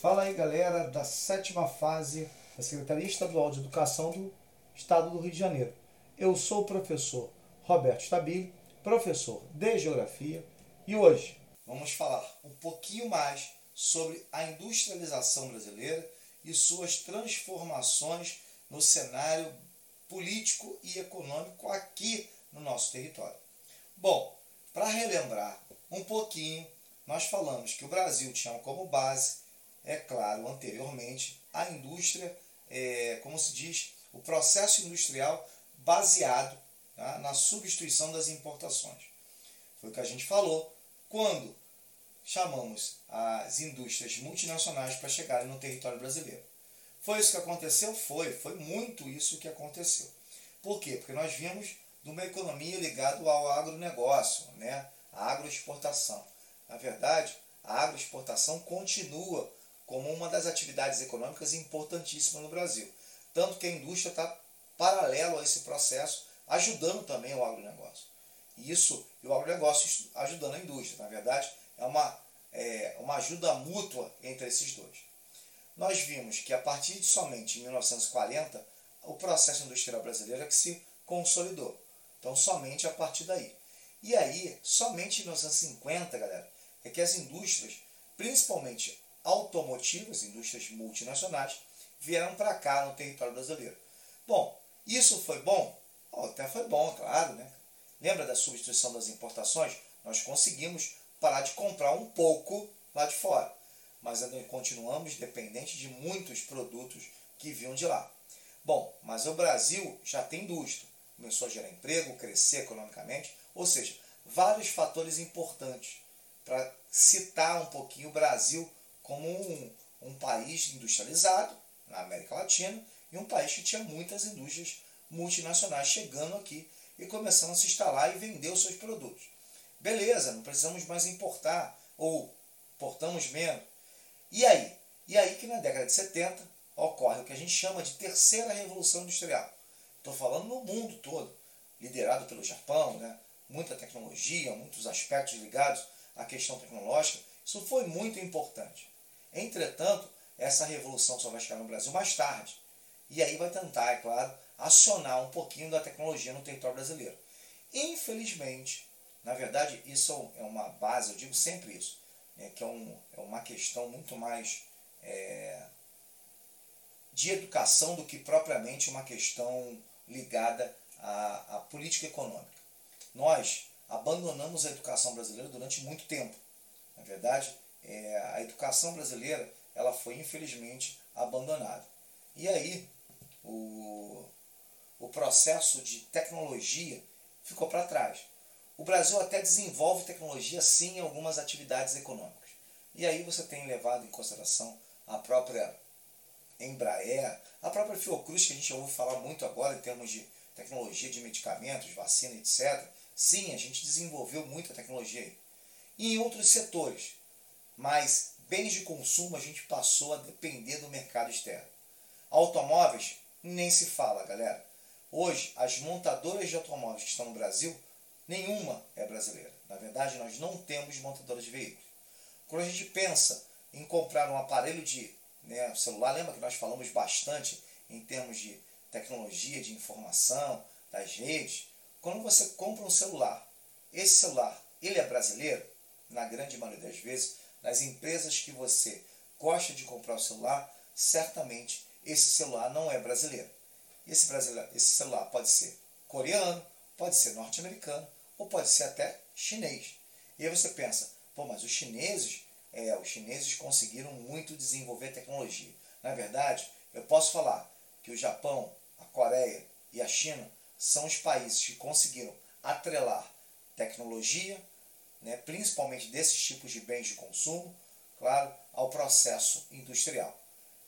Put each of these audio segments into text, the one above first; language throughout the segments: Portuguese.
Fala aí galera da sétima fase da Secretaria Estadual de Educação do Estado do Rio de Janeiro. Eu sou o professor Roberto Stabile, professor de Geografia, e hoje vamos falar um pouquinho mais sobre a industrialização brasileira e suas transformações no cenário político e econômico aqui no nosso território. Bom, para relembrar um pouquinho, nós falamos que o Brasil tinha como base é claro, anteriormente, a indústria, é, como se diz, o processo industrial baseado tá, na substituição das importações. Foi o que a gente falou quando chamamos as indústrias multinacionais para chegarem no território brasileiro. Foi isso que aconteceu? Foi, foi muito isso que aconteceu. Por quê? Porque nós vimos de uma economia ligada ao agronegócio, né? a agroexportação. Na verdade, a agroexportação continua como uma das atividades econômicas importantíssimas no Brasil. Tanto que a indústria está paralelo a esse processo, ajudando também o agronegócio. Isso, e o agronegócio ajudando a indústria. Na verdade, é uma, é uma ajuda mútua entre esses dois. Nós vimos que a partir de somente 1940, o processo industrial brasileiro é que se consolidou. Então, somente a partir daí. E aí, somente em 1950, galera, é que as indústrias, principalmente automotivas, indústrias multinacionais, vieram para cá no território brasileiro. Bom, isso foi bom? Oh, até foi bom, claro. Né? Lembra da substituição das importações? Nós conseguimos parar de comprar um pouco lá de fora, mas ainda continuamos dependentes de muitos produtos que vinham de lá. Bom, mas o Brasil já tem indústria, começou a gerar emprego, crescer economicamente, ou seja, vários fatores importantes para citar um pouquinho o Brasil como um, um país industrializado na América Latina e um país que tinha muitas indústrias multinacionais chegando aqui e começando a se instalar e vender os seus produtos. Beleza, não precisamos mais importar ou importamos menos. E aí? E aí que na década de 70 ocorre o que a gente chama de terceira revolução industrial. Estou falando no mundo todo, liderado pelo Japão, né? muita tecnologia, muitos aspectos ligados à questão tecnológica. Isso foi muito importante. Entretanto, essa revolução só vai chegar no Brasil mais tarde. E aí vai tentar, é claro, acionar um pouquinho da tecnologia no território brasileiro. Infelizmente, na verdade, isso é uma base, eu digo sempre isso, né, que é, um, é uma questão muito mais é, de educação do que propriamente uma questão ligada à, à política econômica. Nós abandonamos a educação brasileira durante muito tempo. Na verdade, é, a educação brasileira ela foi infelizmente abandonada. E aí o, o processo de tecnologia ficou para trás. O Brasil até desenvolve tecnologia sim em algumas atividades econômicas. E aí você tem levado em consideração a própria Embraer, a própria Fiocruz, que a gente ouve falar muito agora em termos de tecnologia de medicamentos, vacina, etc. Sim, a gente desenvolveu muita tecnologia aí. E em outros setores, mas bens de consumo a gente passou a depender do mercado externo. Automóveis, nem se fala, galera. Hoje, as montadoras de automóveis que estão no Brasil, nenhuma é brasileira. Na verdade, nós não temos montadoras de veículos. Quando a gente pensa em comprar um aparelho de né, celular, lembra que nós falamos bastante em termos de tecnologia, de informação, das redes. Quando você compra um celular, esse celular, ele é brasileiro? Na grande maioria das vezes, nas empresas que você gosta de comprar o celular, certamente esse celular não é brasileiro. Esse, brasileiro, esse celular pode ser coreano, pode ser norte-americano ou pode ser até chinês. E aí você pensa, pô, mas os chineses, é, os chineses conseguiram muito desenvolver tecnologia. Na verdade, eu posso falar que o Japão, a Coreia e a China são os países que conseguiram atrelar tecnologia, né, principalmente desses tipos de bens de consumo, claro, ao processo industrial.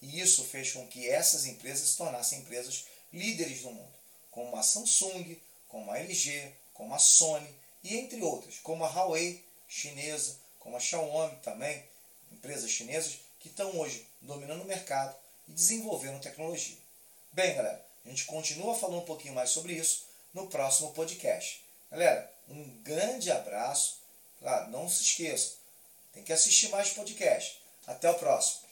E isso fez com que essas empresas se tornassem empresas líderes no mundo, como a Samsung, como a LG, como a Sony e entre outras, como a Huawei chinesa, como a Xiaomi também, empresas chinesas que estão hoje dominando o mercado e desenvolvendo tecnologia. Bem, galera, a gente continua falando um pouquinho mais sobre isso no próximo podcast. Galera, um grande abraço Claro, não se esqueça. Tem que assistir mais podcast. Até o próximo.